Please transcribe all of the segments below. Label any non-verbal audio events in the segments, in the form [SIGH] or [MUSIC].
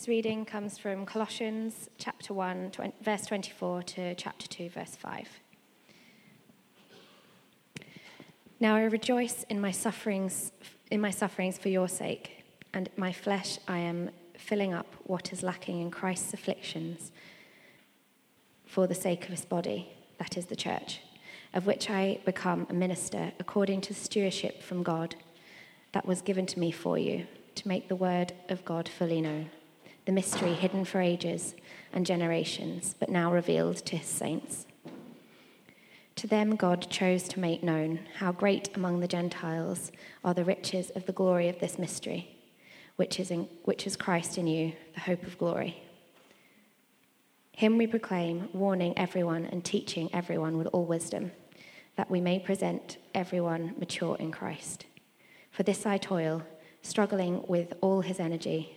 This reading comes from Colossians chapter 1, 20, verse 24 to chapter 2, verse 5. Now I rejoice in my sufferings in my sufferings for your sake, and my flesh I am filling up what is lacking in Christ's afflictions for the sake of his body, that is the church, of which I become a minister according to stewardship from God that was given to me for you, to make the word of God fully known, the mystery hidden for ages and generations, but now revealed to his saints. To them, God chose to make known how great among the Gentiles are the riches of the glory of this mystery, which is, in, which is Christ in you, the hope of glory. Him we proclaim, warning everyone and teaching everyone with all wisdom, that we may present everyone mature in Christ. For this I toil, struggling with all his energy,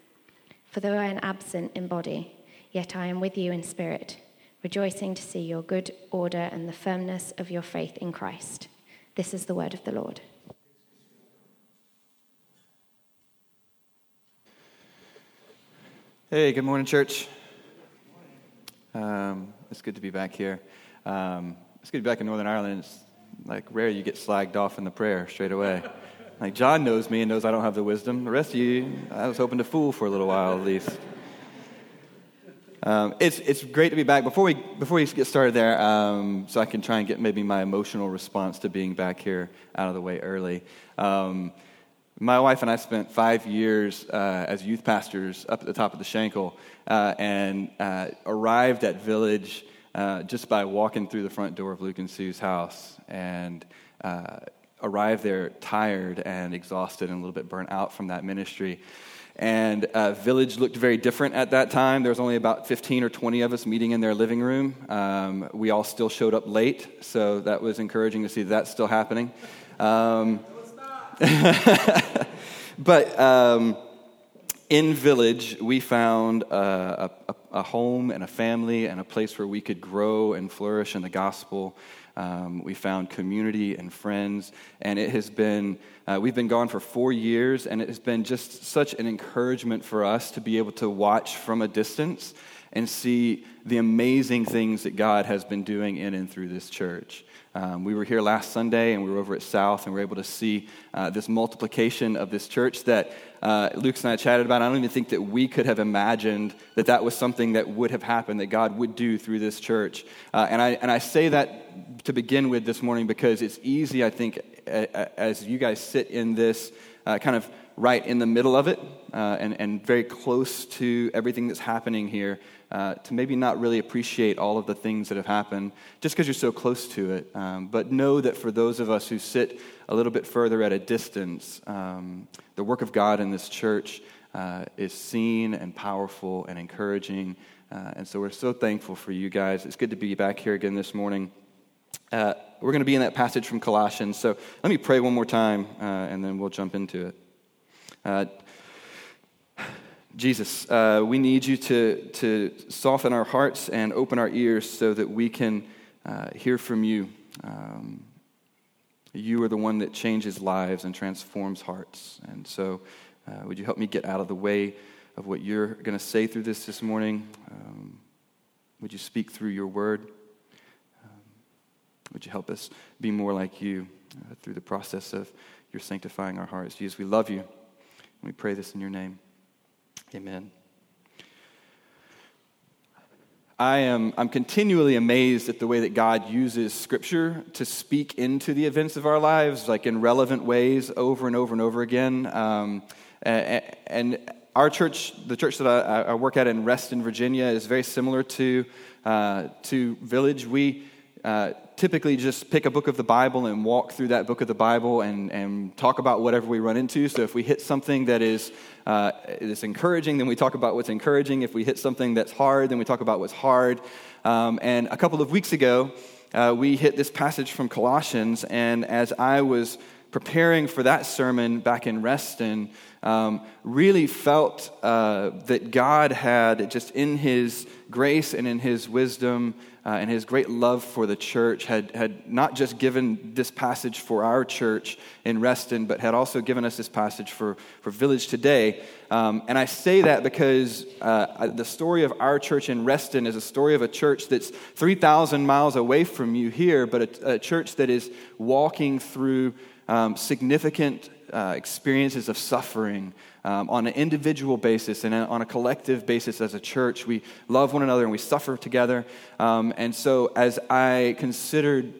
For though I am absent in body, yet I am with you in spirit, rejoicing to see your good order and the firmness of your faith in Christ. This is the word of the Lord. Hey, good morning, church. Um, it's good to be back here. Um, it's good to be back in Northern Ireland. It's like rare you get slagged off in the prayer straight away. Like John knows me and knows I don't have the wisdom. The rest of you, I was hoping to fool for a little while at least. Um, it's, it's great to be back. Before we, before we get started there, um, so I can try and get maybe my emotional response to being back here out of the way early. Um, my wife and I spent five years uh, as youth pastors up at the top of the Shankill uh, and uh, arrived at Village uh, just by walking through the front door of Luke and Sue's house and arrived there tired and exhausted and a little bit burnt out from that ministry. And uh, Village looked very different at that time. There was only about 15 or 20 of us meeting in their living room. Um, we all still showed up late, so that was encouraging to see that still happening. Um, [LAUGHS] but um, in Village, we found a, a, a, home and a family and a place where we could grow and flourish in the gospel. Um, we found community and friends, and it has been, uh, we've been gone for four years, and it has been just such an encouragement for us to be able to watch from a distance and see the amazing things that God has been doing in and through this church. Um, we were here last Sunday and we were over at South and we were able to see uh, this multiplication of this church that uh, Luke and I chatted about. I don't even think that we could have imagined that that was something that would have happened, that God would do through this church. Uh, and, I, and I say that to begin with this morning because it's easy, I think, as you guys sit in this uh, kind of right in the middle of it uh, and, and very close to everything that's happening here uh, to maybe not really appreciate all of the things that have happened just because you're so close to it. Um, but know that for those of us who sit a little bit further at a distance, um, the work of God in this church uh, is seen and powerful and encouraging. Uh, and so we're so thankful for you guys. It's good to be back here again this morning. Uh, we're going to be in that passage from Colossians. So let me pray one more time, uh, and then we'll jump into it. Uh, Jesus, uh, we need you to, to soften our hearts and open our ears so that we can uh, hear from you. Um, you are the one that changes lives and transforms hearts. And so, uh, would you help me get out of the way of what you're going to say through this this morning? Um, would you speak through your word? Would you help us be more like you uh, through the process of your sanctifying our hearts? Jesus, we love you. We pray this in your name. Amen. I am I'm continually amazed at the way that God uses Scripture to speak into the events of our lives, like in relevant ways, over and over and over again. Um, and our church, the church that I, I, work at in Reston, Virginia, is very similar to uh, to Village. We uh, typically just pick a book of the Bible and walk through that book of the Bible and, and talk about whatever we run into. So if we hit something that is, uh, is encouraging, then we talk about what's encouraging. If we hit something that's hard, then we talk about what's hard. Um, and a couple of weeks ago, uh, we hit this passage from Colossians, and as I was preparing for that sermon back in Reston, um, really felt uh, that God had, just in His grace and in His wisdom uh, and His great love for the church, had, had not just given this passage for our church in Reston, but had also given us this passage for, for Village today. Um, and I say that because uh, the story of our church in Reston is a story of a church that's 3,000 miles away from you here, but a, a church that is walking through um, significant uh, experiences of suffering um, on an individual basis and on a collective basis as a church. We love one another and we suffer together. Um, and so, as I considered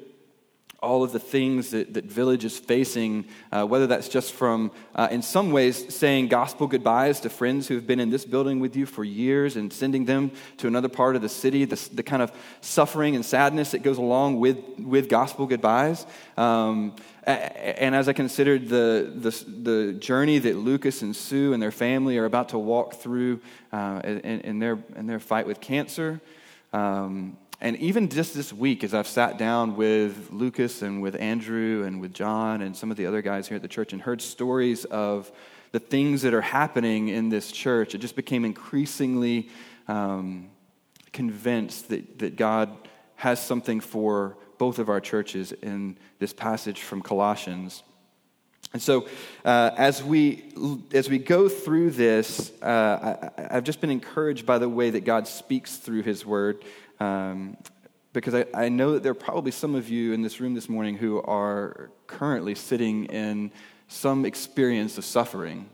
all of the things that, that Village is facing, uh, whether that's just from, uh, in some ways, saying gospel goodbyes to friends who have been in this building with you for years and sending them to another part of the city, the, the kind of suffering and sadness that goes along with, with gospel goodbyes. Um, and as I considered the, the, the, journey that Lucas and Sue and their family are about to walk through uh, in, in, their, in their fight with cancer, um, and even just this week, as I've sat down with Lucas and with Andrew and with John and some of the other guys here at the church and heard stories of the things that are happening in this church, it just became increasingly um, convinced that, that God has something for both of our churches in this passage from Colossians. And so, uh, as, we, as we go through this, uh, I, have just been encouraged by the way that God speaks through His Word. Um, because I, I, know that there are probably some of you in this room this morning who are currently sitting in some experience of suffering.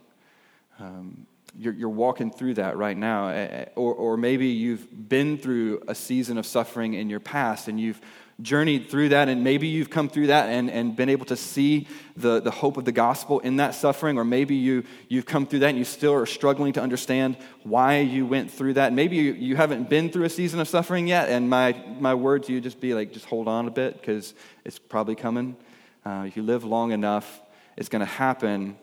Um, you're, you're, walking through that right now. Or, or maybe you've been through a season of suffering in your past and you've journeyed through that, and maybe you've come through that and, and been able to see the, the hope of the gospel in that suffering, or maybe you, you've come through that and you still are struggling to understand why you went through that. Maybe you, you haven't been through a season of suffering yet, and my, my word to you just be like, just hold on a bit because it's probably coming. Uh, if you live long enough, it's going to happen.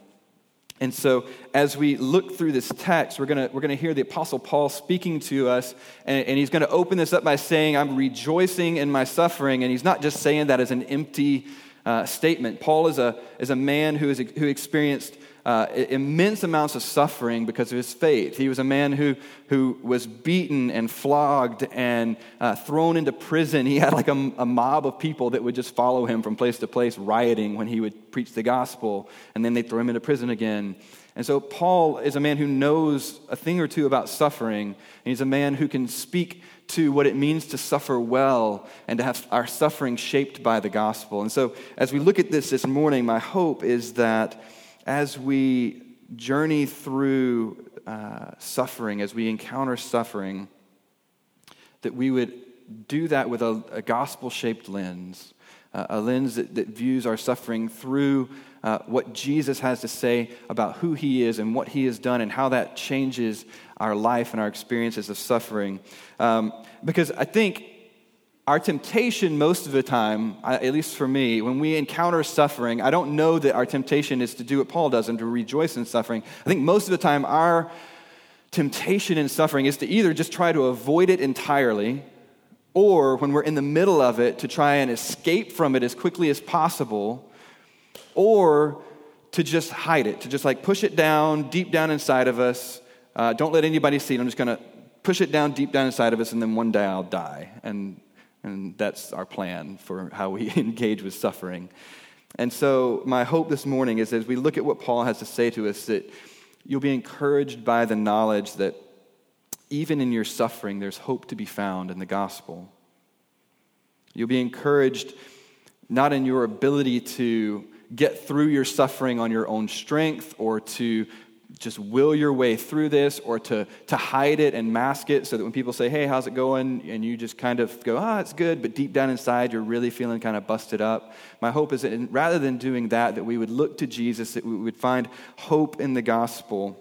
And so, as we look through this text, we're going we're gonna hear the Apostle Paul speaking to us, and, and he's going to open this up by saying, I'm rejoicing in my suffering. And he's not just saying that as an empty uh, statement. Paul is a, is a man who, is, who experienced uh, immense amounts of suffering because of his faith. He was a man who, who was beaten and flogged and uh, thrown into prison. He had like a, a, mob of people that would just follow him from place to place, rioting when he would preach the gospel, and then they'd throw him into prison again. And so, Paul is a man who knows a thing or two about suffering, and he's a man who can speak to what it means to suffer well and to have our suffering shaped by the gospel. And so, as we look at this this morning, my hope is that as we journey through uh, suffering, as we encounter suffering, that we would do that with a, a gospel shaped lens, uh, a lens that, that, views our suffering through uh, what Jesus has to say about who he is and what he has done and how that changes our life and our experiences of suffering. Um, because I think our temptation, most of the time, at least for me, when we encounter suffering, I don't know that our temptation is to do what Paul does and to rejoice in suffering. I think most of the time, our temptation in suffering is to either just try to avoid it entirely, or when we're in the middle of it, to try and escape from it as quickly as possible, or to just hide it, to just like push it down deep down inside of us. Uh, don't let anybody see it. I'm just going to push it down deep down inside of us, and then one day I'll die. And and that's our plan for how we [LAUGHS] engage with suffering. And so, my hope this morning is as we look at what Paul has to say to us, that you'll be encouraged by the knowledge that even in your suffering, there's hope to be found in the gospel. You'll be encouraged not in your ability to get through your suffering on your own strength or to just will your way through this or to, to hide it and mask it so that when people say, hey, how's it going? And you just kind of go, ah, oh, it's good, but deep down inside, you're really feeling kind of busted up. My hope is that rather than doing that, that we would look to Jesus, that we would find hope in the gospel.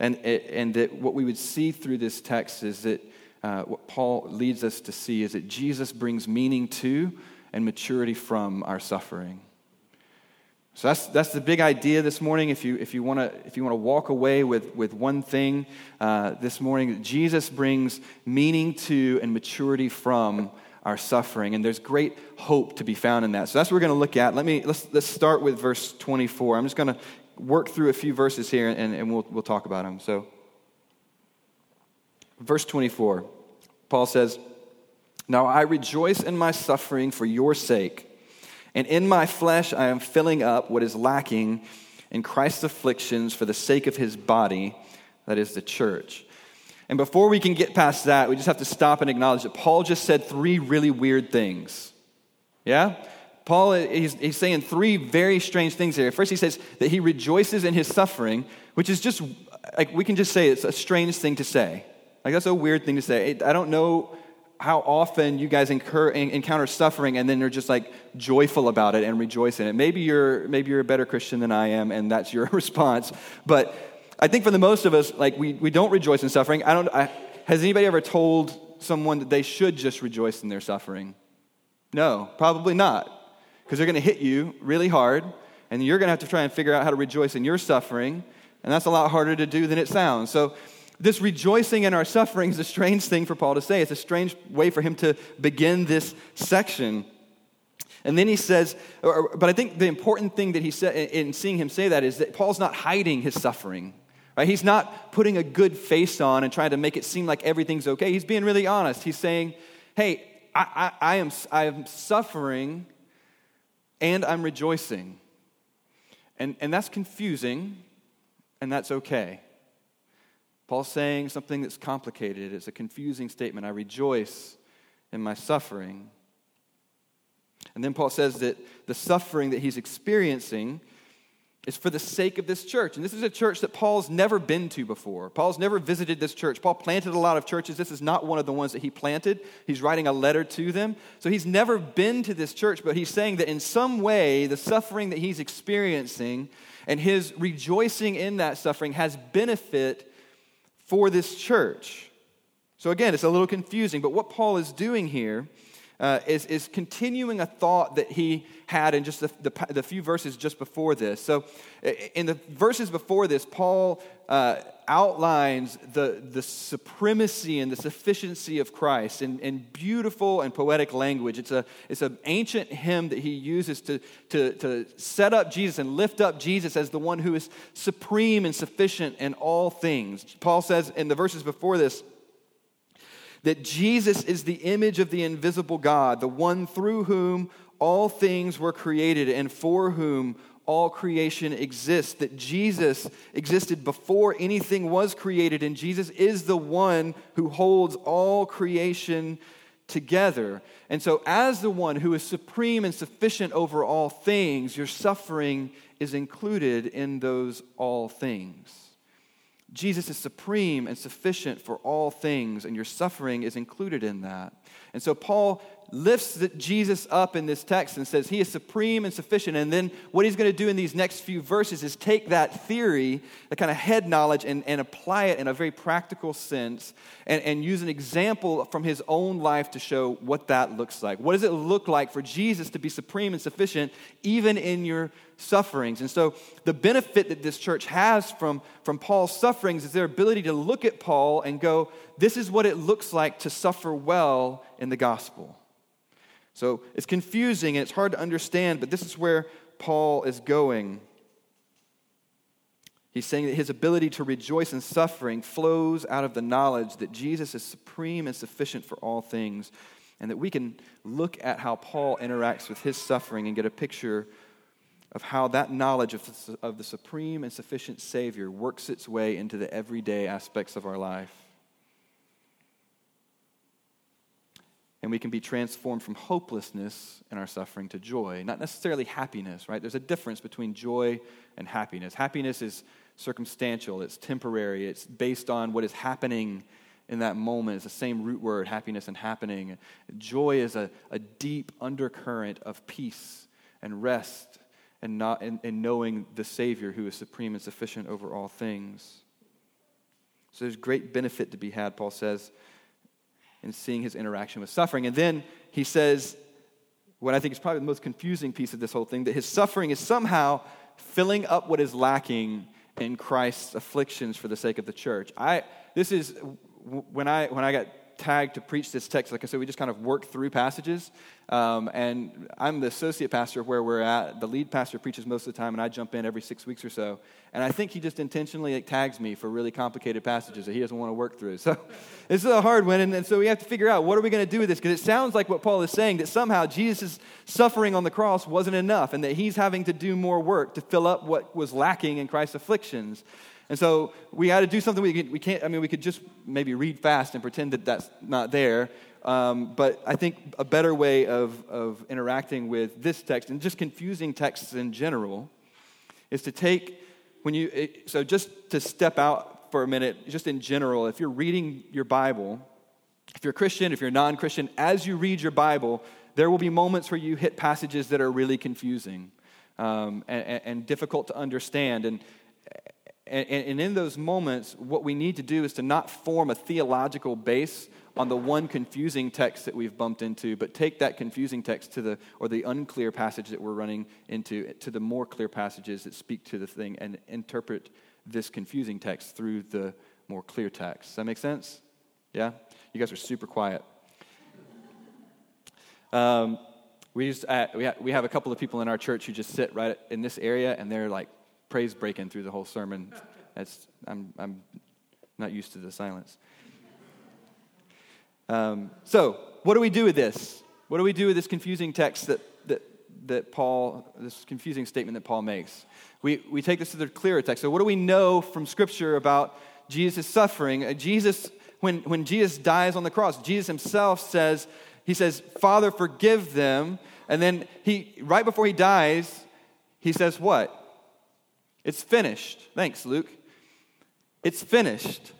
And, and that what we would see through this text is that uh, what Paul leads us to see is that Jesus brings meaning to and maturity from our suffering. So that's, that's the big idea this morning. If you, if you want to walk away with, with one thing uh, this morning, Jesus brings meaning to and maturity from our suffering. And there's great hope to be found in that. So that's what we're going to look at. Let me, let's, let's start with verse 24. I'm just going to work through a few verses here and, and we'll, we'll talk about them. So, verse 24, Paul says, Now I rejoice in my suffering for your sake and in my flesh, I am filling up what is lacking in Christ's afflictions for the sake of his body, that is the church. And before we can get past that, we just have to stop and acknowledge that Paul just said three really weird things. Yeah? Paul, he's, he's saying three very strange things here. First, he says that he rejoices in his suffering, which is just, like, we can just say it's a strange thing to say. Like, that's a weird thing to say. I don't know how often you guys incur, encounter suffering and then you're just like joyful about it and rejoice in it. Maybe you're, maybe you're a better Christian than I am and that's your [LAUGHS] response. But I think for the most of us, like we, we don't rejoice in suffering. I don't, I, has anybody ever told someone that they should just rejoice in their suffering? No, probably not. Because they're going to hit you really hard and you're going to have to try and figure out how to rejoice in your suffering. And that's a lot harder to do than it sounds. So this rejoicing in our suffering is a strange thing for Paul to say. It's a strange way for him to begin this section. And then he says, but I think the important thing that he said in seeing him say that is that Paul's not hiding his suffering. Right? He's not putting a good face on and trying to make it seem like everything's okay. He's being really honest. He's saying, hey, I, I, I am, I am suffering and I'm rejoicing. And, and that's confusing, and that's okay. Paul's saying something that's complicated. It's a confusing statement. I rejoice in my suffering. And then Paul says that the suffering that he's experiencing is for the sake of this church. And this is a church that Paul's never been to before. Paul's never visited this church. Paul planted a lot of churches. This is not one of the ones that he planted. He's writing a letter to them. So he's never been to this church, but he's saying that in some way, the suffering that he's experiencing and his rejoicing in that suffering has benefit for this church. So, again, it's a little confusing, but what Paul is doing here uh, is is, continuing a thought that he had in just the, the, the, few verses just before this. So, in the verses before this, Paul uh, outlines the, the supremacy and the sufficiency of Christ in, in beautiful and poetic language. It's, a, it's an ancient hymn that he uses to, to, to set up Jesus and lift up Jesus as the one who is supreme and sufficient in all things. Paul says in the verses before this, that Jesus is the image of the invisible God, the one through whom all things were created and for whom all creation exists, that Jesus existed before anything was created, and Jesus is the one who holds all creation together. And so, as the one who is supreme and sufficient over all things, your suffering is included in those all things. Jesus is supreme and sufficient for all things, and your suffering is included in that. And so, Paul lifts Jesus up in this text and says he is supreme and sufficient. And then what he's going to do in these next few verses is take that theory, that kind of head knowledge, and, and apply it in a very practical sense and, and use an example from his own life to show what that looks like. What does it look like for Jesus to be supreme and sufficient even in your sufferings? And so the benefit that this church has from, from Paul's sufferings is their ability to look at Paul and go, this is what it looks like to suffer well in the gospel. So it's confusing and it's hard to understand, but this is where Paul is going. He's saying that his ability to rejoice in suffering flows out of the knowledge that Jesus is supreme and sufficient for all things, and that we can look at how Paul interacts with his suffering and get a picture of how that knowledge of, of the supreme and sufficient Savior works its way into the everyday aspects of our life. And we can be transformed from hopelessness in our suffering to joy, not necessarily happiness, right? There's a difference between joy and happiness. Happiness is circumstantial, it's temporary, it's based on what is happening in that moment. It's the same root word, happiness and happening. Joy is a, a deep undercurrent of peace and rest and, not, and, and knowing the Savior who is supreme and sufficient over all things. So there's great benefit to be had, Paul says in seeing his interaction with suffering. And then he says, what I think is probably the most confusing piece of this whole thing, that his suffering is somehow filling up what is lacking in Christ's afflictions for the sake of the church. I, this is when I, when I got tagged to preach this text, like I said, we just kind of work through passages. Um, and I'm the associate pastor where we're at. The lead pastor preaches most of the time, and I jump in every six weeks or so. And I think he just intentionally like, tags me for really complicated passages that he doesn't want to work through. So [LAUGHS] this is a hard one. And, and so we have to figure out what are we going to do with this? Because it sounds like what Paul is saying that somehow Jesus' suffering on the cross wasn't enough, and that he's having to do more work to fill up what was lacking in Christ's afflictions. And so we had to do something we, could, we can't, I mean, we could just maybe read fast and pretend that that's not there. Um, but I think a better way of, of interacting with this text and just confusing texts in general is to take, when you, so just to step out for a minute, just in general, if you're reading your Bible, if you're Christian, if you're non Christian, as you read your Bible, there will be moments where you hit passages that are really confusing um, and, and, difficult to understand. And, and, and, in those moments, what we need to do is to not form a theological base on the one confusing text that we've bumped into, but take that confusing text to the, or the unclear passage that we're running into, to the more clear passages that speak to the thing and interpret this confusing text through the more clear text. Does that make sense? Yeah? You guys are super quiet. Um, we, just, uh, we, ha- we have a couple of people in our church who just sit right in this area and they're like praise breaking through the whole sermon. That's, I'm, I'm not used to the silence. Um, so, what do we do with this? What do we do with this confusing text that, that, that Paul, this confusing statement that Paul makes? We, we take this to the clearer text. So, what do we know from Scripture about Jesus' suffering? Uh, Jesus, when, when Jesus dies on the cross, Jesus himself says, He says, Father, forgive them. And then he, right before he dies, he says, What? It's finished. Thanks, Luke. It's finished.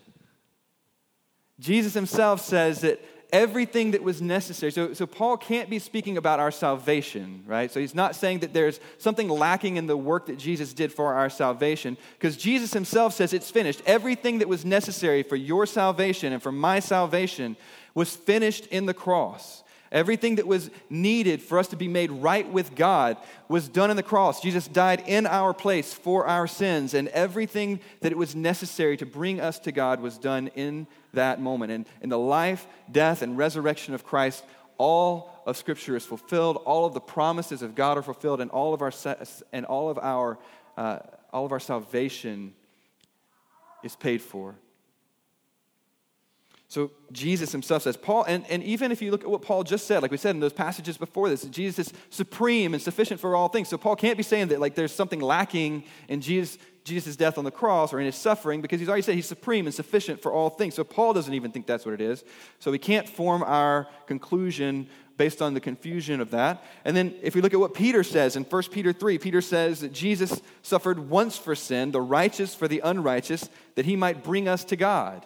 Jesus himself says that everything that was necessary. So, so Paul can't be speaking about our salvation, right? So he's not saying that there's something lacking in the work that Jesus did for our salvation, because Jesus himself says it's finished. Everything that was necessary for your salvation and for my salvation was finished in the cross. Everything that was needed for us to be made right with God was done on the cross. Jesus died in our place for our sins, and everything that it was necessary to bring us to God was done in that moment. And in the life, death, and resurrection of Christ, all of Scripture is fulfilled. All of the promises of God are fulfilled, and all of our and all of our uh, all of our salvation is paid for. So Jesus himself says, Paul, and, and even if you look at what Paul just said, like we said in those passages before this, Jesus is supreme and sufficient for all things. So Paul can't be saying that like there's something lacking in Jesus, Jesus' death on the cross or in his suffering because he's already said he's supreme and sufficient for all things. So Paul doesn't even think that's what it is. So we can't form our conclusion based on the confusion of that. And then if we look at what Peter says in 1 Peter 3, Peter says that Jesus suffered once for sin, the righteous for the unrighteous, that he might bring us to God.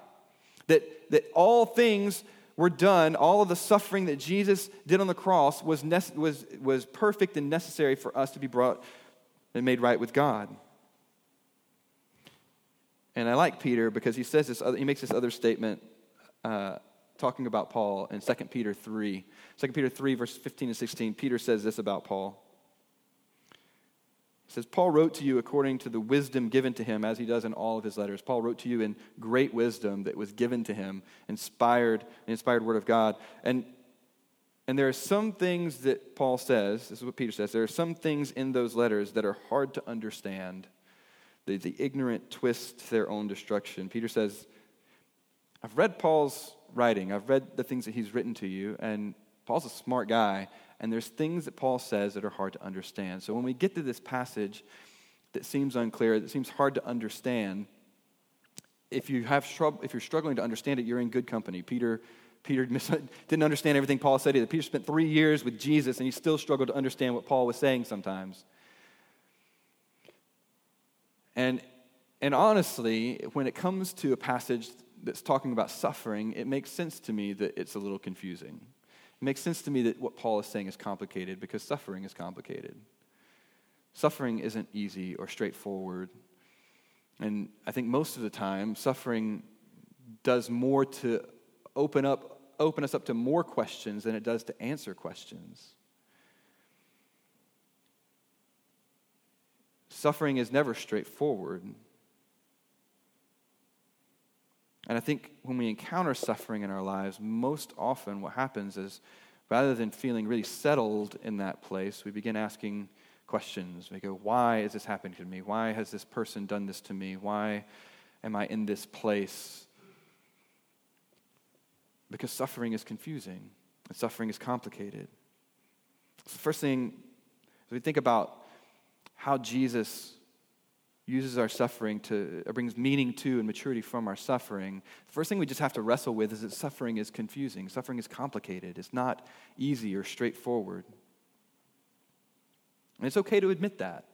That that all things were done, all of the suffering that Jesus did on the cross was, was, was perfect and necessary for us to be brought and made right with God. And I like Peter because he says this, he makes this other statement uh, talking about Paul in 2 Peter 3. 2 Peter 3, verse 15 and 16, Peter says this about Paul. Says, Paul wrote to you according to the wisdom given to him, as he does in all of his letters. Paul wrote to you in great wisdom that was given to him, inspired, an inspired word of God. And, and there are some things that Paul says, this is what Peter says, there are some things in those letters that are hard to understand. The, the ignorant twist their own destruction. Peter says, I've read Paul's writing, I've read the things that he's written to you, and Paul's a smart guy and there's things that Paul says that are hard to understand. So when we get to this passage that seems unclear, that seems hard to understand, if, you have if you're struggling to understand it, you're in good company. Peter, Peter [LAUGHS] didn't understand everything Paul said either. Peter spent three years with Jesus, and he still struggled to understand what Paul was saying sometimes. And, and honestly, when it comes to a passage that's talking about suffering, it makes sense to me that it's a little confusing. It makes sense to me that what Paul is saying is complicated because suffering is complicated. Suffering isn't easy or straightforward. And I think most of the time, suffering does more to open up open us up to more questions than it does to answer questions. Suffering is never straightforward. And I think when we encounter suffering in our lives, most often what happens is rather than feeling really settled in that place, we begin asking questions. We go, Why is this happening to me? Why has this person done this to me? Why am I in this place? Because suffering is confusing and suffering is complicated. So the first thing, as we think about how Jesus uses our suffering to, uh, brings meaning to and maturity from our suffering, the first thing we just have to wrestle with is that suffering is confusing. Suffering is complicated. It's not easy or straightforward. And it's okay to admit that.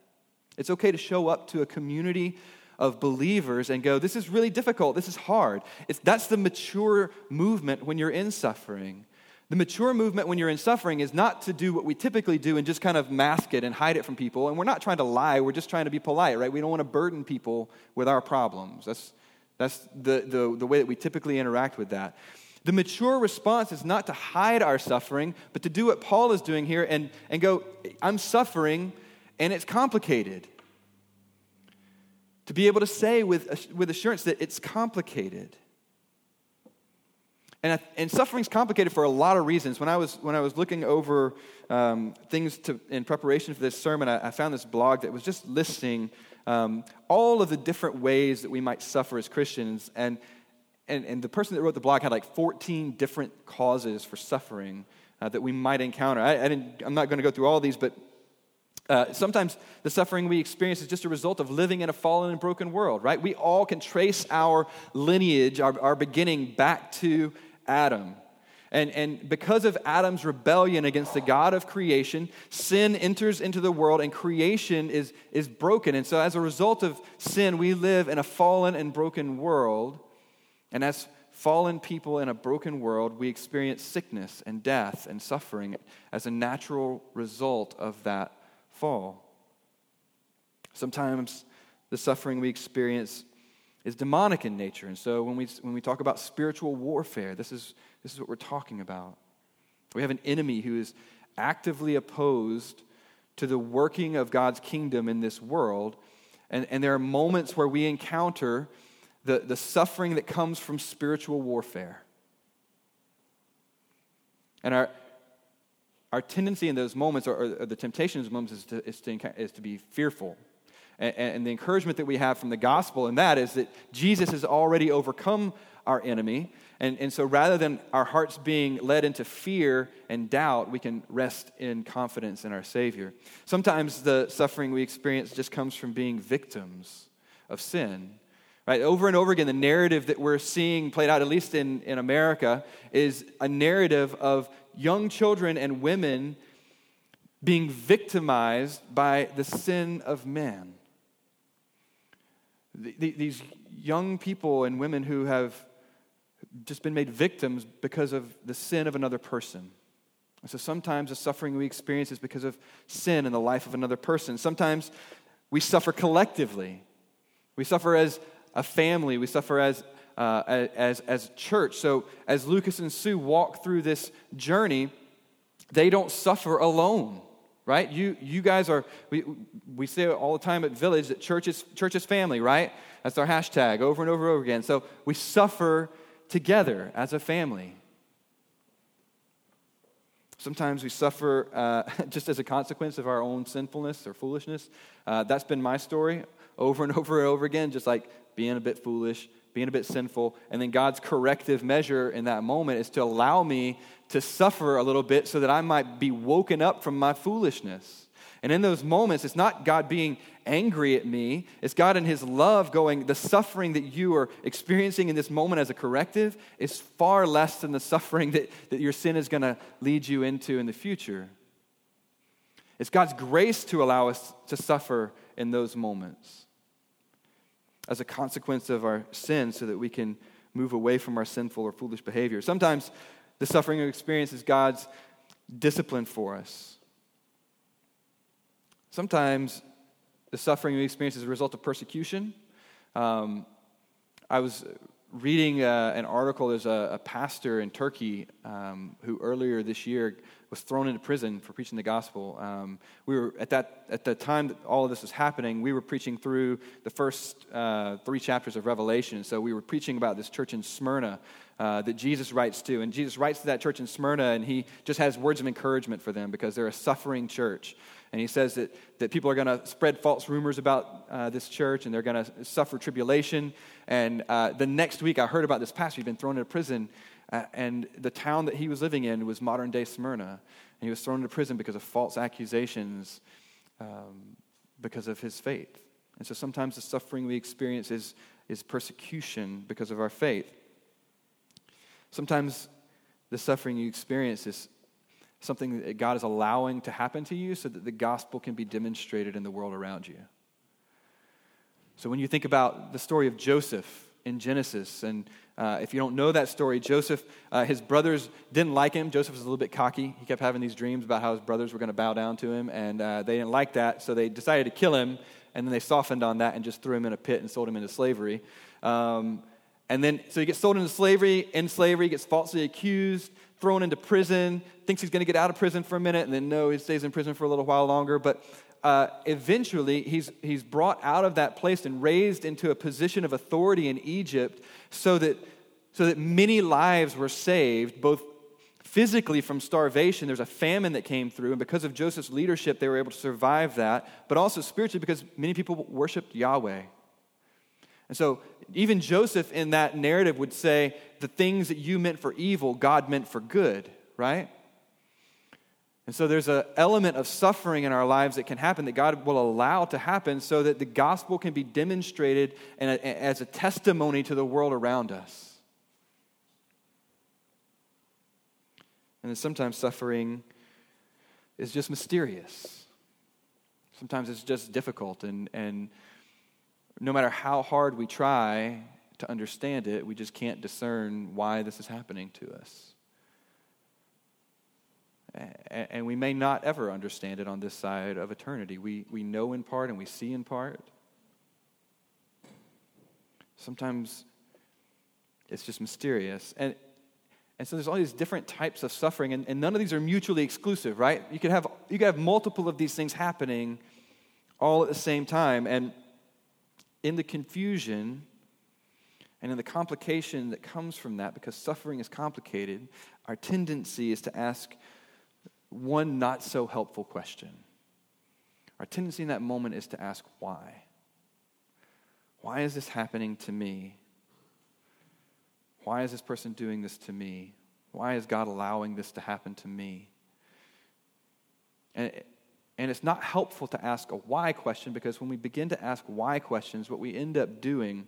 It's okay to show up to a community of believers and go, This is really difficult. This is hard. It's, that's the mature movement when you're in suffering. The mature movement when you're in suffering is not to do what we typically do and just kind of mask it and hide it from people. And we're not trying to lie, we're just trying to be polite, right? We don't want to burden people with our problems. That's, that's the, the, the way that we typically interact with that. The mature response is not to hide our suffering, but to do what Paul is doing here and, and go, I'm suffering and it's complicated. To be able to say with, with assurance that it's complicated. And, and suffering's complicated for a lot of reasons. When I was, when I was looking over um, things to, in preparation for this sermon, I, I, found this blog that was just listing um, all of the different ways that we might suffer as Christians. And, and, and the person that wrote the blog had like 14 different causes for suffering uh, that we might encounter. I, I didn't, I'm not going to go through all these, but uh, sometimes the suffering we experience is just a result of living in a fallen and broken world, right? We all can trace our lineage, our, our beginning back to Adam. And, and because of Adam's rebellion against the God of creation, sin enters into the world and creation is, is broken. And so, as a result of sin, we live in a fallen and broken world. And as fallen people in a broken world, we experience sickness and death and suffering as a natural result of that fall. Sometimes the suffering we experience is demonic in nature. And so when we, when we talk about spiritual warfare, this is, this is what we're talking about. We have an enemy who is actively opposed to the working of God's kingdom in this world. And, and there are moments where we encounter the, the suffering that comes from spiritual warfare. And our, our tendency in those moments, or, or the temptation in those moments, is to, is to, is to be fearful and, and the encouragement that we have from the gospel and that is that Jesus has already overcome our enemy. And, and so rather than our hearts being led into fear and doubt, we can rest in confidence in our Savior. Sometimes the suffering we experience just comes from being victims of sin. Right? Over and over again, the narrative that we're seeing played out, at least in, in America, is a narrative of young children and women being victimized by the sin of man these young people and women who have just been made victims because of the sin of another person. And so sometimes the suffering we experience is because of sin in the life of another person. Sometimes we suffer collectively. We suffer as a family. We suffer as, uh, as, as church. So as Lucas and Sue walk through this journey, they don't suffer alone right? You, you guys are, we, we say all the time at Village that church is, church is family, right? That's our hashtag over and over and over again. So we suffer together as a family. Sometimes we suffer uh, [LAUGHS] just as a consequence of our own sinfulness or foolishness. Uh, that's been my story over and [LAUGHS] over and over again, just like being a bit foolish, being a bit sinful. And then God's corrective measure in that moment is to allow me to suffer a little bit so that I might be woken up from my foolishness. And in those moments, it's not God being angry at me, it's God in His love going, the suffering that you are experiencing in this moment as a corrective is far less than the suffering that, that your sin is going to lead you into in the future. It's God's grace to allow us to suffer in those moments as a consequence of our sin so that we can move away from our sinful or foolish behavior. Sometimes the suffering we experience is God's discipline for us. Sometimes the suffering we experience is a result of persecution. Um, I was reading uh, an article. There's a, a pastor in Turkey um, who earlier this year was thrown into prison for preaching the gospel. Um, we were at that at the time that all of this was happening. We were preaching through the first uh, three chapters of Revelation. So we were preaching about this church in Smyrna uh, that Jesus writes to, and Jesus writes to that church in Smyrna, and he just has words of encouragement for them because they're a suffering church. And he says that, that people are going to spread false rumors about uh, this church and they're going to suffer tribulation. And uh, the next week, I heard about this pastor. He'd been thrown into prison uh, and the town that he was living in was modern day Smyrna. And he was thrown into prison because of false accusations um, because of his faith. And so sometimes the suffering we experience is, is persecution because of our faith. Sometimes the suffering you experience is something that God is allowing to happen to you so that the gospel can be demonstrated in the world around you. So when you think about the story of Joseph in Genesis, and uh, if you don't know that story, Joseph, uh, his brothers didn't like him. Joseph was a little bit cocky. He kept having these dreams about how his brothers were going to bow down to him, and uh, they didn't like that, so they decided to kill him, and then they softened on that and just threw him in a pit and sold him into slavery. Um, and then, so he gets sold into slavery, in slavery, gets falsely accused, thrown into prison, thinks he's going to get out of prison for a minute, and then no, he stays in prison for a little while longer. But uh, eventually, he's, he's brought out of that place and raised into a position of authority in Egypt so that, so that many lives were saved, both physically from starvation. There's a famine that came through, and because of Joseph's leadership, they were able to survive that, but also spiritually because many people worshiped Yahweh. And so, even Joseph in that narrative would say, The things that you meant for evil, God meant for good, right? And so there's an element of suffering in our lives that can happen that God will allow to happen so that the gospel can be demonstrated and as a testimony to the world around us. And then sometimes suffering is just mysterious. Sometimes it's just difficult, and, and no matter how hard we try to understand it, we just can't discern why this is happening to us. And we may not ever understand it on this side of eternity. We, we know in part and we see in part. Sometimes it's just mysterious. And, and so there's all these different types of suffering, and, and none of these are mutually exclusive, right? You could, have, you could have multiple of these things happening all at the same time. And in the confusion and in the complication that comes from that, because suffering is complicated, our tendency is to ask one not so helpful question. Our tendency in that moment is to ask, why? Why is this happening to me? Why is this person doing this to me? Why is God allowing this to happen to me? And, and it's not helpful to ask a why question because when we begin to ask why questions, what we end up doing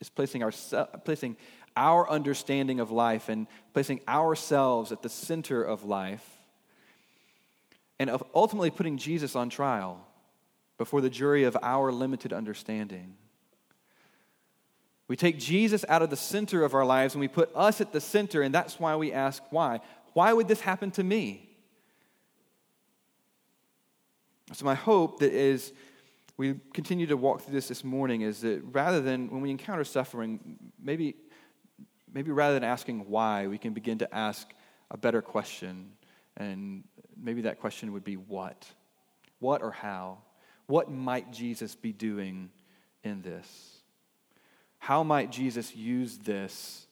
is placing, our, placing our understanding of life and placing ourselves at the center of life and of ultimately putting Jesus on trial before the jury of our limited understanding. We take Jesus out of the center of our lives and we put us at the center, and that's why we ask why. Why would this happen to me? So, my hope that is we continue to walk through this this morning is that rather than when we encounter suffering, maybe, maybe rather than asking why, we can begin to ask a better question and maybe that question would be what? What or how? What might Jesus be doing in this? How might Jesus use this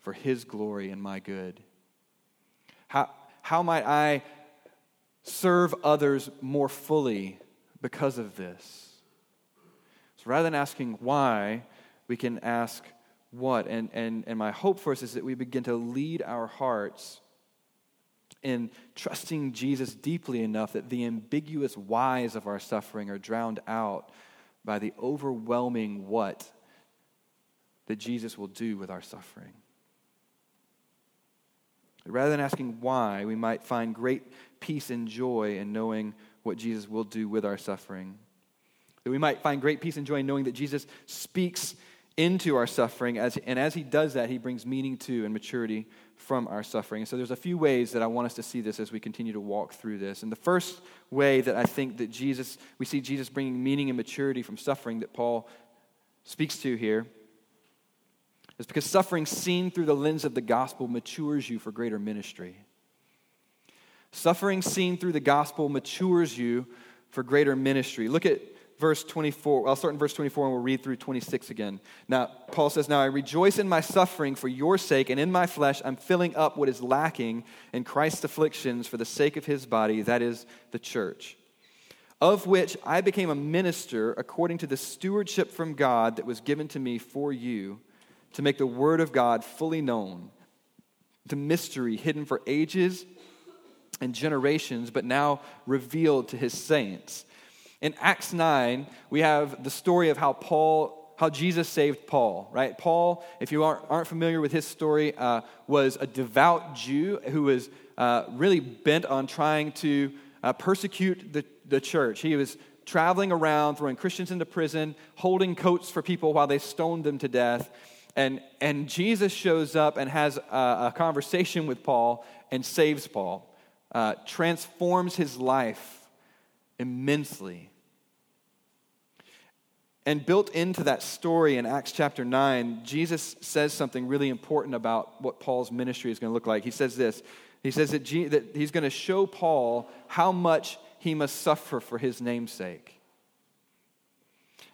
for his glory and my good? How, how might I serve others more fully because of this? So rather than asking why, we can ask what. And, and, and my hope for us is that we begin to lead our hearts in trusting Jesus deeply enough that the ambiguous whys of our suffering are drowned out by the overwhelming what that Jesus will do with our suffering. Rather than asking why, we might find great peace and joy in knowing what Jesus will do with our suffering. That we might find great peace and joy in knowing that Jesus speaks into our suffering, as, and as he does that, he brings meaning to and maturity from our suffering. And so there's a few ways that I want us to see this as we continue to walk through this. And the first way that I think that Jesus, we see Jesus bringing meaning and maturity from suffering that Paul speaks to here It's because suffering seen through the lens of the gospel matures you for greater ministry. Suffering seen through the gospel matures you for greater ministry. Look at verse 24. I'll start in verse 24 and we'll read through 26 again. Now, Paul says, Now I rejoice in my suffering for your sake, and in my flesh I'm filling up what is lacking in Christ's afflictions for the sake of his body, that is, the church, of which I became a minister according to the stewardship from God that was given to me for you to make the word of God fully known, the mystery hidden for ages and generations, but now revealed to his saints. In Acts 9, we have the story of how Paul how Jesus saved Paul, right? Paul, if you aren't, aren't familiar with his story, uh, was a devout Jew who was uh, really bent on trying to uh, persecute the, the church. He was traveling around, throwing Christians into prison, holding coats for people while they stoned them to death. And, and Jesus shows up and has a, a conversation with Paul and saves Paul uh, transforms his life immensely. And built into that story in Acts chapter 9, Jesus says something really important about what Paul's ministry is going to look like. He says this He says that, G- that he's going to show Paul how much he must suffer for his namesake.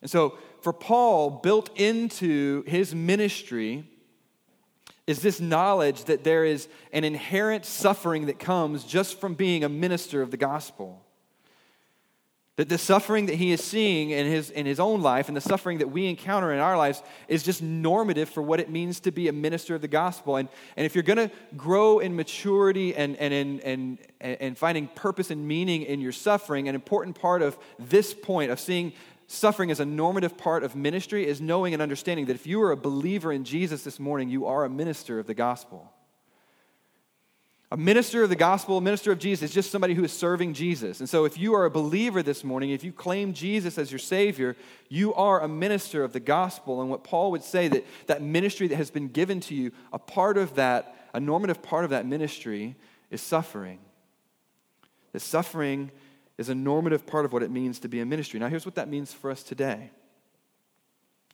And so, for Paul, built into his ministry, is this knowledge that there is an inherent suffering that comes just from being a minister of the gospel. That the suffering that he is seeing in his, in his own life and the suffering that we encounter in our lives is just normative for what it means to be a minister of the gospel. And, and if you're going to grow in maturity and, and, and, and, and finding purpose and meaning in your suffering, an important part of this point of seeing suffering as a normative part of ministry is knowing and understanding that if you are a believer in Jesus this morning, you are a minister of the gospel. A minister of the gospel, a minister of Jesus, is just somebody who is serving Jesus. And so, if you are a believer this morning, if you claim Jesus as your Savior, you are a minister of the gospel. And what Paul would say that that ministry that has been given to you, a part of that, a normative part of that ministry, is suffering. The suffering is a normative part of what it means to be a ministry. Now, here's what that means for us today.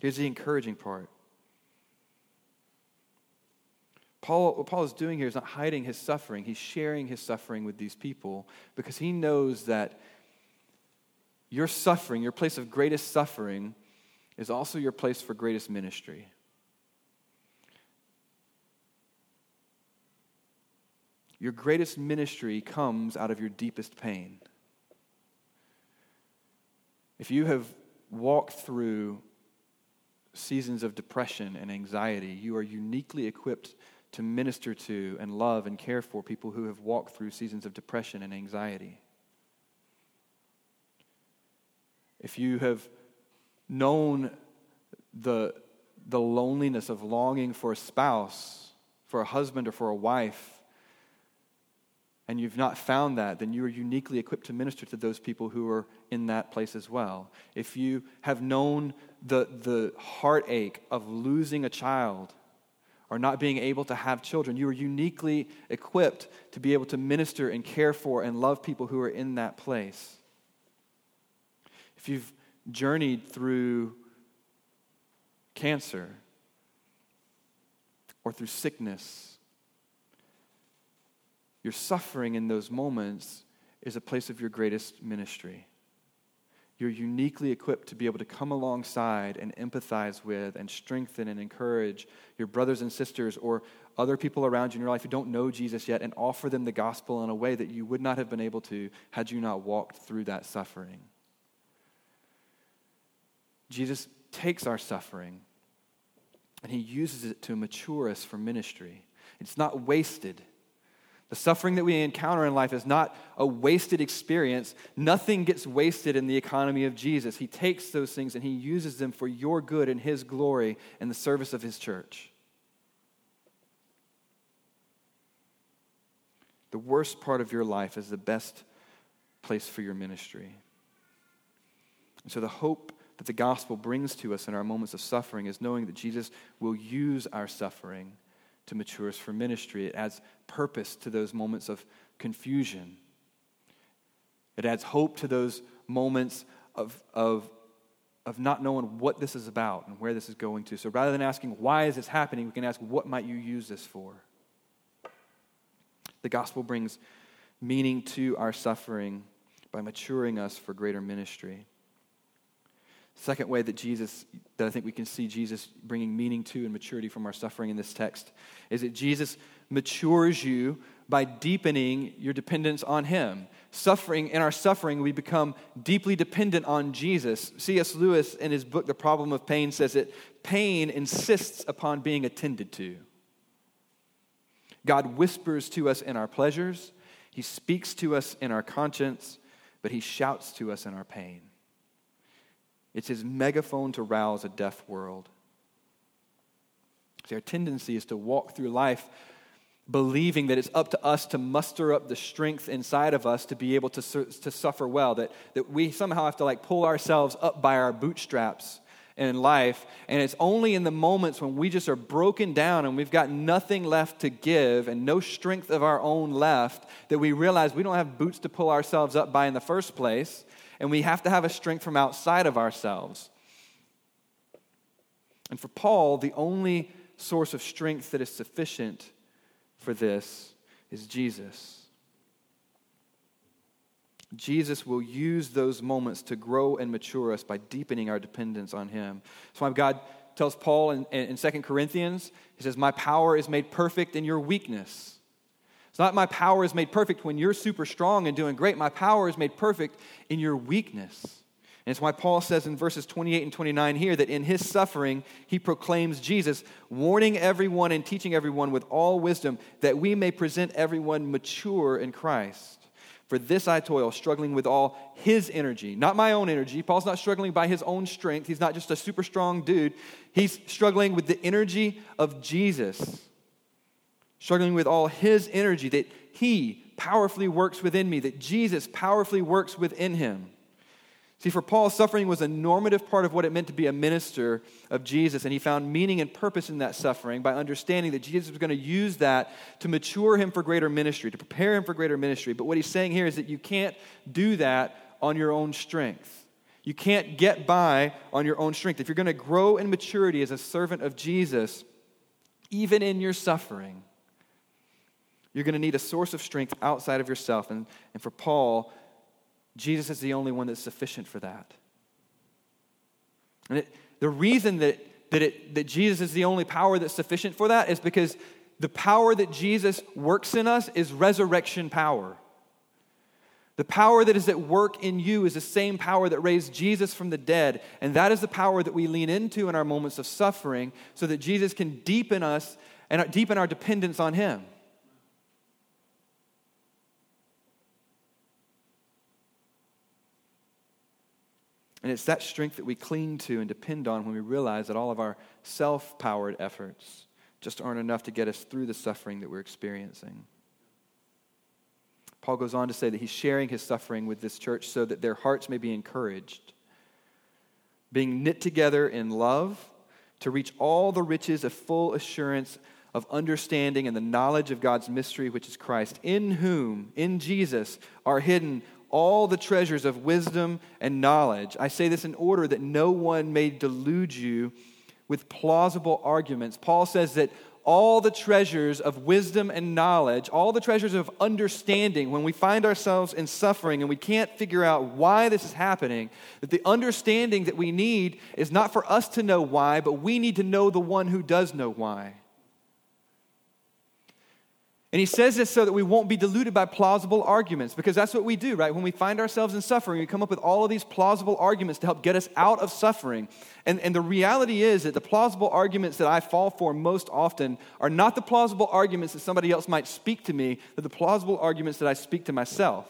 Here's the encouraging part. Paul, what Paul is doing here is not hiding his suffering. He's sharing his suffering with these people because he knows that your suffering, your place of greatest suffering, is also your place for greatest ministry. Your greatest ministry comes out of your deepest pain. If you have walked through seasons of depression and anxiety, you are uniquely equipped to minister to and love and care for people who have walked through seasons of depression and anxiety. If you have known the, the loneliness of longing for a spouse, for a husband, or for a wife, and you've not found that, then you are uniquely equipped to minister to those people who are in that place as well. If you have known the, the heartache of losing a child or not being able to have children, you are uniquely equipped to be able to minister and care for and love people who are in that place. If you've journeyed through cancer or through sickness, your suffering in those moments is a place of your greatest ministry. You're uniquely equipped to be able to come alongside and empathize with and strengthen and encourage your brothers and sisters or other people around you in your life who don't know Jesus yet and offer them the gospel in a way that you would not have been able to had you not walked through that suffering. Jesus takes our suffering and he uses it to mature us for ministry. It's not wasted. The suffering that we encounter in life is not a wasted experience. Nothing gets wasted in the economy of Jesus. He takes those things and He uses them for your good and His glory and the service of His church. The worst part of your life is the best place for your ministry. And so, the hope that the gospel brings to us in our moments of suffering is knowing that Jesus will use our suffering to mature us for ministry. It adds purpose to those moments of confusion. It adds hope to those moments of, of of not knowing what this is about and where this is going to. So rather than asking, why is this happening, we can ask, what might you use this for? The gospel brings meaning to our suffering by maturing us for greater ministry. Second way that Jesus, that I think we can see Jesus bringing meaning to and maturity from our suffering in this text, is that Jesus matures you by deepening your dependence on Him. Suffering, in our suffering, we become deeply dependent on Jesus. C.S. Lewis, in his book, The Problem of Pain, says that pain insists upon being attended to. God whispers to us in our pleasures, He speaks to us in our conscience, but He shouts to us in our pain. It's His megaphone to rouse a deaf world. See, our tendency is to walk through life believing that it's up to us to muster up the strength inside of us to be able to, to suffer well, that, that we somehow have to like pull ourselves up by our bootstraps in life. And it's only in the moments when we just are broken down and we've got nothing left to give and no strength of our own left that we realize we don't have boots to pull ourselves up by in the first place. And we have to have a strength from outside of ourselves. And for Paul, the only source of strength that is sufficient for this is Jesus. Jesus will use those moments to grow and mature us by deepening our dependence on Him. That's why God tells Paul in, in 2 Corinthians, He says, My power is made perfect in your weakness. It's not my power is made perfect when you're super strong and doing great. My power is made perfect in your weakness. And it's why Paul says in verses 28 and 29 here that in his suffering, he proclaims Jesus, warning everyone and teaching everyone with all wisdom that we may present everyone mature in Christ. For this I toil, struggling with all his energy, not my own energy. Paul's not struggling by his own strength. He's not just a super strong dude. He's struggling with the energy of Jesus, struggling with all his energy that he powerfully works within me, that Jesus powerfully works within him. See, for Paul, suffering was a normative part of what it meant to be a minister of Jesus, and he found meaning and purpose in that suffering by understanding that Jesus was going to use that to mature him for greater ministry, to prepare him for greater ministry. But what he's saying here is that you can't do that on your own strength. You can't get by on your own strength. If you're going to grow in maturity as a servant of Jesus, even in your suffering, you're going to need a source of strength outside of yourself. And, and for Paul, Jesus is the only one that's sufficient for that. And it, the reason that, that, it, that Jesus is the only power that's sufficient for that is because the power that Jesus works in us is resurrection power. The power that is at work in you is the same power that raised Jesus from the dead. And that is the power that we lean into in our moments of suffering so that Jesus can deepen us and deepen our dependence on Him. And it's that strength that we cling to and depend on when we realize that all of our self powered efforts just aren't enough to get us through the suffering that we're experiencing. Paul goes on to say that he's sharing his suffering with this church so that their hearts may be encouraged, being knit together in love to reach all the riches of full assurance of understanding and the knowledge of God's mystery, which is Christ, in whom, in Jesus, are hidden all the treasures of wisdom and knowledge. I say this in order that no one may delude you with plausible arguments. Paul says that all the treasures of wisdom and knowledge, all the treasures of understanding, when we find ourselves in suffering and we can't figure out why this is happening, that the understanding that we need is not for us to know why, but we need to know the one who does know why. And he says this so that we won't be deluded by plausible arguments, because that's what we do, right? When we find ourselves in suffering, we come up with all of these plausible arguments to help get us out of suffering. And, and the reality is that the plausible arguments that I fall for most often are not the plausible arguments that somebody else might speak to me, but the plausible arguments that I speak to myself.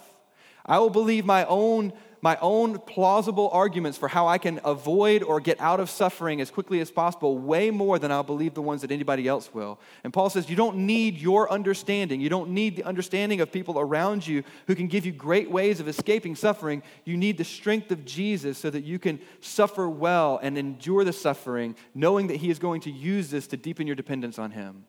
I will believe my own my own plausible arguments for how I can avoid or get out of suffering as quickly as possible way more than I'll believe the ones that anybody else will. And Paul says you don't need your understanding. You don't need the understanding of people around you who can give you great ways of escaping suffering. You need the strength of Jesus so that you can suffer well and endure the suffering, knowing that he is going to use this to deepen your dependence on him.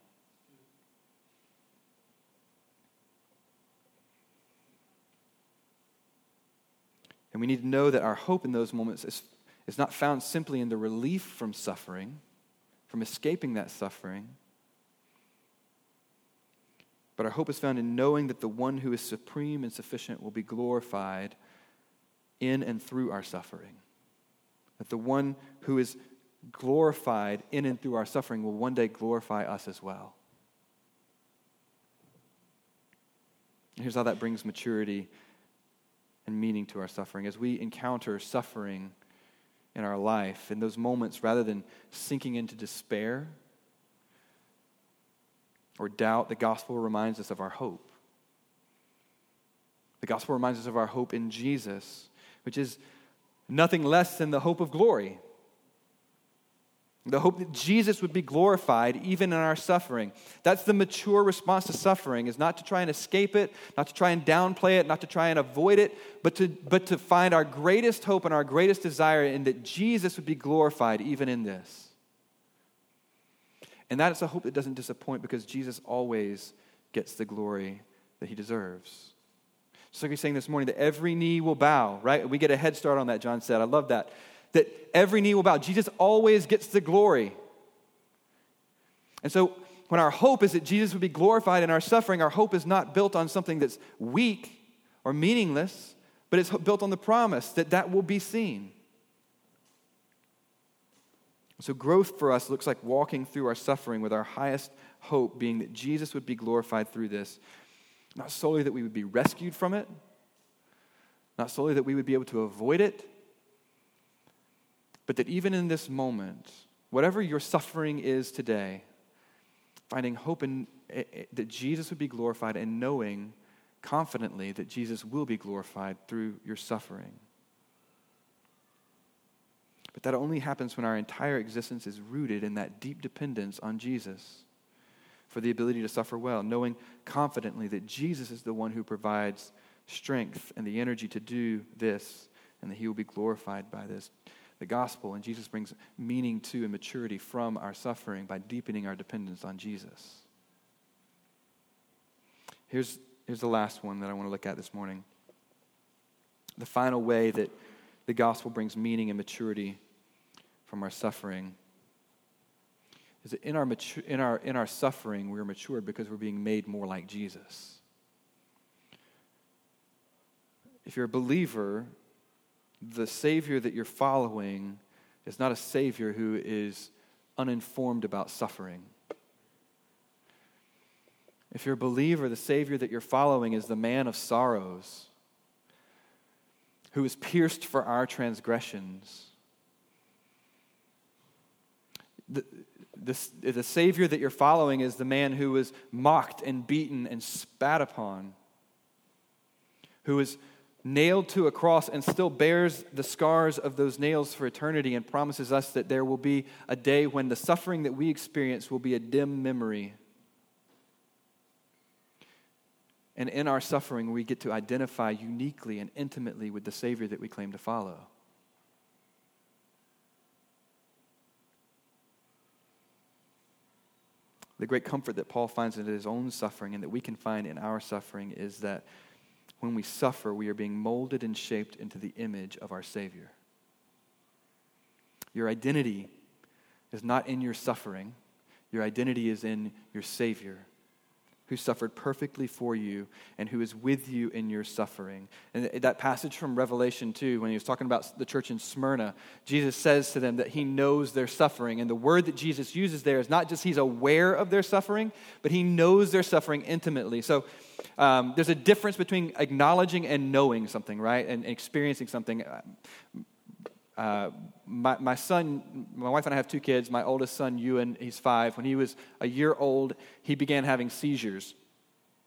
And we need to know that our hope in those moments is, is not found simply in the relief from suffering, from escaping that suffering, but our hope is found in knowing that the one who is supreme and sufficient will be glorified in and through our suffering. That the one who is glorified in and through our suffering will one day glorify us as well. Here's how that brings maturity and meaning to our suffering. As we encounter suffering in our life, in those moments, rather than sinking into despair or doubt, the gospel reminds us of our hope. The gospel reminds us of our hope in Jesus, which is nothing less than the hope of glory. The hope that Jesus would be glorified even in our suffering. That's the mature response to suffering, is not to try and escape it, not to try and downplay it, not to try and avoid it, but to, but to find our greatest hope and our greatest desire in that Jesus would be glorified even in this. And that is a hope that doesn't disappoint because Jesus always gets the glory that he deserves. So he's saying this morning that every knee will bow, right? We get a head start on that, John said. I love that that every knee will bow. Jesus always gets the glory. And so, when our hope is that Jesus would be glorified in our suffering, our hope is not built on something that's weak or meaningless, but it's built on the promise that that will be seen. So, growth for us looks like walking through our suffering with our highest hope being that Jesus would be glorified through this. Not solely that we would be rescued from it, not solely that we would be able to avoid it, but that even in this moment, whatever your suffering is today, finding hope in eh, that Jesus would be glorified and knowing confidently that Jesus will be glorified through your suffering. But that only happens when our entire existence is rooted in that deep dependence on Jesus for the ability to suffer well, knowing confidently that Jesus is the one who provides strength and the energy to do this, and that he will be glorified by this the gospel, and Jesus brings meaning to and maturity from our suffering by deepening our dependence on Jesus. Here's, here's the last one that I want to look at this morning. The final way that the gospel brings meaning and maturity from our suffering is that in our, in our, in our suffering, we're matured because we're being made more like Jesus. If you're a believer, the Savior that you're following is not a Savior who is uninformed about suffering. If you're a believer, the Savior that you're following is the man of sorrows, who is pierced for our transgressions. The, the, the Savior that you're following is the man who was mocked and beaten and spat upon, who was nailed to a cross and still bears the scars of those nails for eternity and promises us that there will be a day when the suffering that we experience will be a dim memory. And in our suffering, we get to identify uniquely and intimately with the Savior that we claim to follow. The great comfort that Paul finds in his own suffering and that we can find in our suffering is that when we suffer, we are being molded and shaped into the image of our Savior. Your identity is not in your suffering, your identity is in your Savior who suffered perfectly for you and who is with you in your suffering. And that passage from Revelation 2, when he was talking about the church in Smyrna, Jesus says to them that he knows their suffering. And the word that Jesus uses there is not just he's aware of their suffering, but he knows their suffering intimately. So um, there's a difference between acknowledging and knowing something, right? And experiencing something. Uh, my, my son, my wife and I have two kids. My oldest son, Ewan, he's five. When he was a year old, he began having seizures.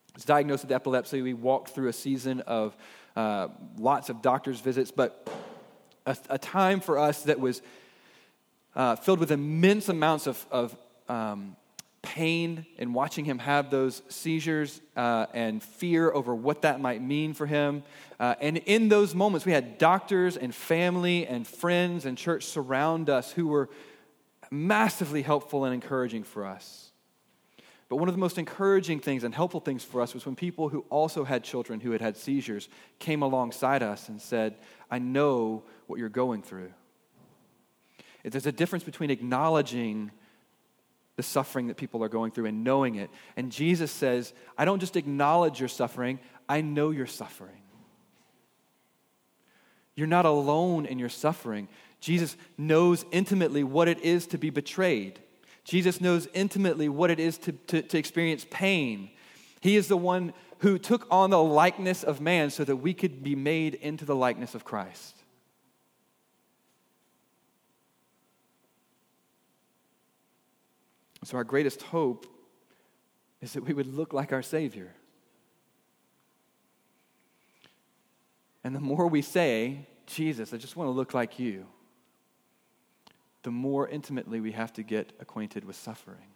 He was diagnosed with epilepsy. We walked through a season of uh, lots of doctor's visits, but a, a time for us that was uh, filled with immense amounts of, of um, pain and watching him have those seizures uh, and fear over what that might mean for him. Uh, and in those moments, we had doctors and family and friends and church surround us who were massively helpful and encouraging for us. But one of the most encouraging things and helpful things for us was when people who also had children who had had seizures came alongside us and said, I know what you're going through. There's a difference between acknowledging the suffering that people are going through and knowing it. And Jesus says, I don't just acknowledge your suffering, I know your suffering. You're not alone in your suffering. Jesus knows intimately what it is to be betrayed. Jesus knows intimately what it is to, to, to, experience pain. He is the one who took on the likeness of man so that we could be made into the likeness of Christ. So, our greatest hope is that we would look like our Savior. And the more we say, Jesus, I just want to look like you, the more intimately we have to get acquainted with suffering.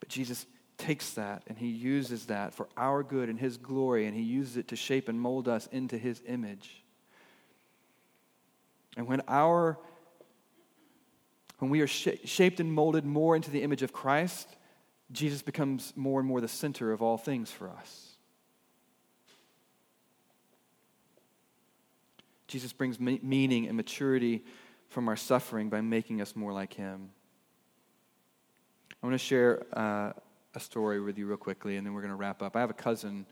But Jesus takes that and he uses that for our good and his glory, and he uses it to shape and mold us into his image. And when our when we are sh- shaped and molded more into the image of Christ, Jesus becomes more and more the center of all things for us. Jesus brings me- meaning and maturity from our suffering by making us more like Him. I want to share uh, a story with you real quickly, and then we're going to wrap up. I have a cousin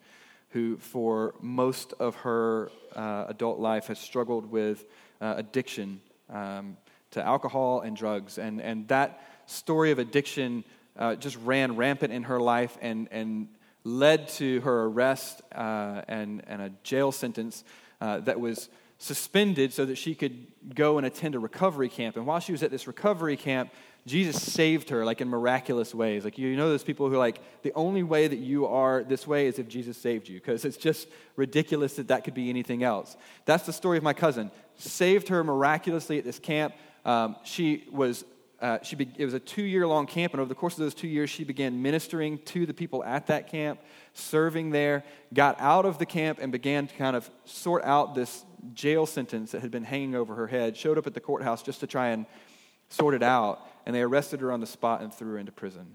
who, for most of her uh, adult life, has struggled with uh, addiction. Um, to alcohol and drugs. And, and that story of addiction uh, just ran rampant in her life and, and led to her arrest uh, and, and a jail sentence uh, that was suspended so that she could go and attend a recovery camp. And while she was at this recovery camp, Jesus saved her like in miraculous ways. Like you know those people who like the only way that you are this way is if Jesus saved you because it's just ridiculous that that could be anything else. That's the story of my cousin. Saved her miraculously at this camp. Um, she was uh, she be, it was a two year long camp, and over the course of those two years, she began ministering to the people at that camp, serving there, got out of the camp, and began to kind of sort out this jail sentence that had been hanging over her head. Showed up at the courthouse just to try and sort it out, and they arrested her on the spot and threw her into prison.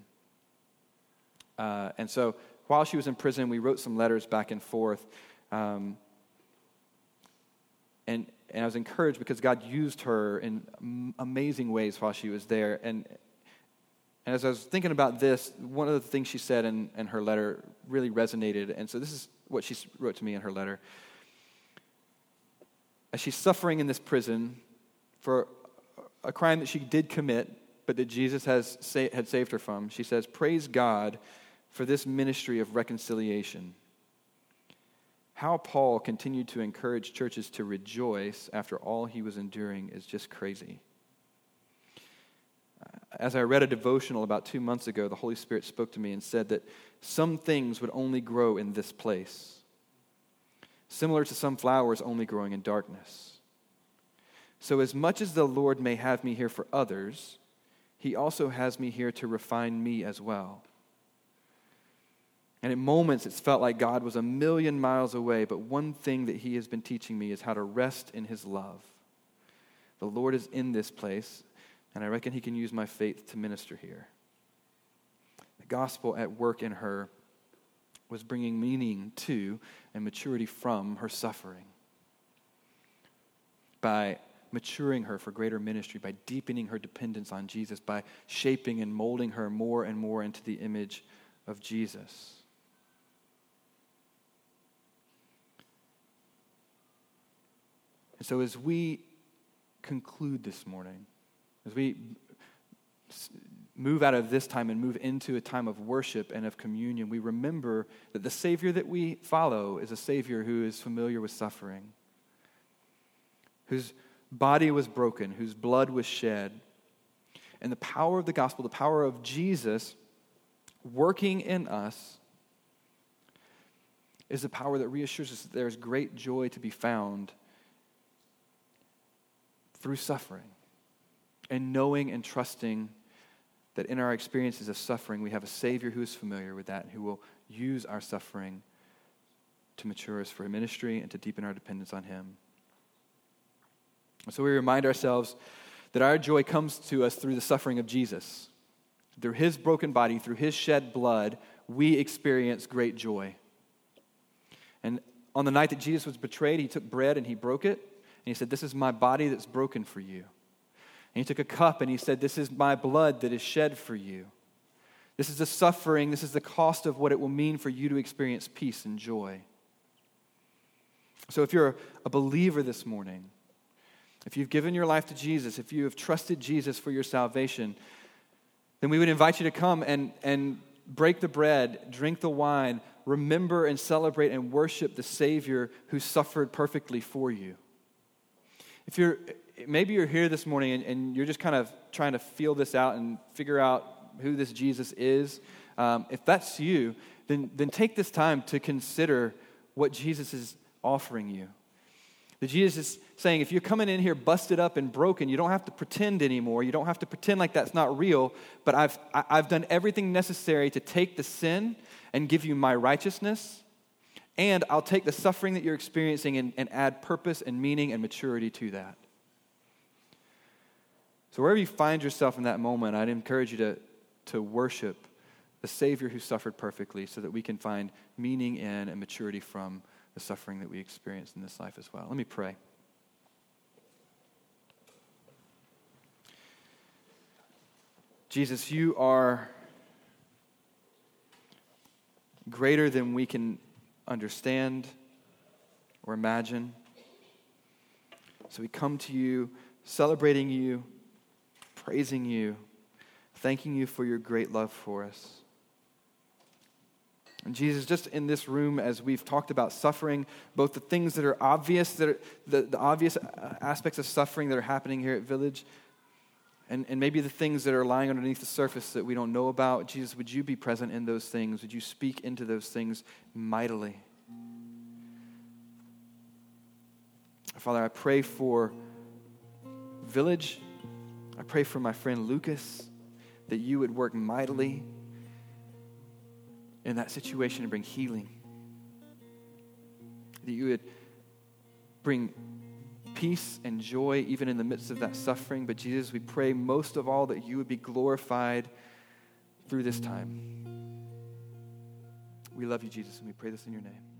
Uh, and so while she was in prison, we wrote some letters back and forth. Um, and and I was encouraged because God used her in amazing ways while she was there. And, and as I was thinking about this, one of the things she said in, in her letter really resonated. And so this is what she wrote to me in her letter. As she's suffering in this prison for a crime that she did commit, but that Jesus has sa- had saved her from, she says, Praise God for this ministry of reconciliation how Paul continued to encourage churches to rejoice after all he was enduring is just crazy. Uh, as I read a devotional about two months ago, the Holy Spirit spoke to me and said that some things would only grow in this place, similar to some flowers only growing in darkness. So, as much as the Lord may have me here for others, he also has me here to refine me as well. And at moments, it's felt like God was a million miles away, but one thing that He has been teaching me is how to rest in His love. The Lord is in this place, and I reckon He can use my faith to minister here. The gospel at work in her was bringing meaning to and maturity from her suffering. By maturing her for greater ministry, by deepening her dependence on Jesus, by shaping and molding her more and more into the image of Jesus. And so, as we conclude this morning, as we move out of this time and move into a time of worship and of communion, we remember that the Savior that we follow is a Savior who is familiar with suffering, whose body was broken, whose blood was shed. And the power of the gospel, the power of Jesus working in us, is the power that reassures us that there is great joy to be found through suffering and knowing and trusting that in our experiences of suffering, we have a Savior who is familiar with that and who will use our suffering to mature us for a ministry and to deepen our dependence on Him. So we remind ourselves that our joy comes to us through the suffering of Jesus. Through His broken body, through His shed blood, we experience great joy. And on the night that Jesus was betrayed, He took bread and He broke it. And he said, This is my body that's broken for you. And he took a cup and he said, This is my blood that is shed for you. This is the suffering, this is the cost of what it will mean for you to experience peace and joy. So if you're a believer this morning, if you've given your life to Jesus, if you have trusted Jesus for your salvation, then we would invite you to come and, and break the bread, drink the wine, remember and celebrate and worship the Savior who suffered perfectly for you. If you're maybe you're here this morning and, and you're just kind of trying to feel this out and figure out who this Jesus is. Um, if that's you, then, then take this time to consider what Jesus is offering you. That Jesus is saying, if you're coming in here busted up and broken, you don't have to pretend anymore. You don't have to pretend like that's not real, but I've, I've done everything necessary to take the sin and give you my righteousness. And I'll take the suffering that you're experiencing and, and add purpose and meaning and maturity to that. So, wherever you find yourself in that moment, I'd encourage you to, to worship the Savior who suffered perfectly so that we can find meaning in and maturity from the suffering that we experience in this life as well. Let me pray. Jesus, you are greater than we can understand or imagine. So we come to you celebrating you praising you, thanking you for your great love for us. And Jesus, just in this room, as we've talked about suffering, both the things that are obvious, that are the, the obvious aspects of suffering that are happening here at Village, and, and maybe the things that are lying underneath the surface that we don't know about, Jesus, would you be present in those things? Would you speak into those things mightily? Father, I pray for Village I pray for my friend Lucas that you would work mightily in that situation and bring healing. That you would bring peace and joy even in the midst of that suffering. But Jesus, we pray most of all that you would be glorified through this time. We love you, Jesus, and we pray this in your name.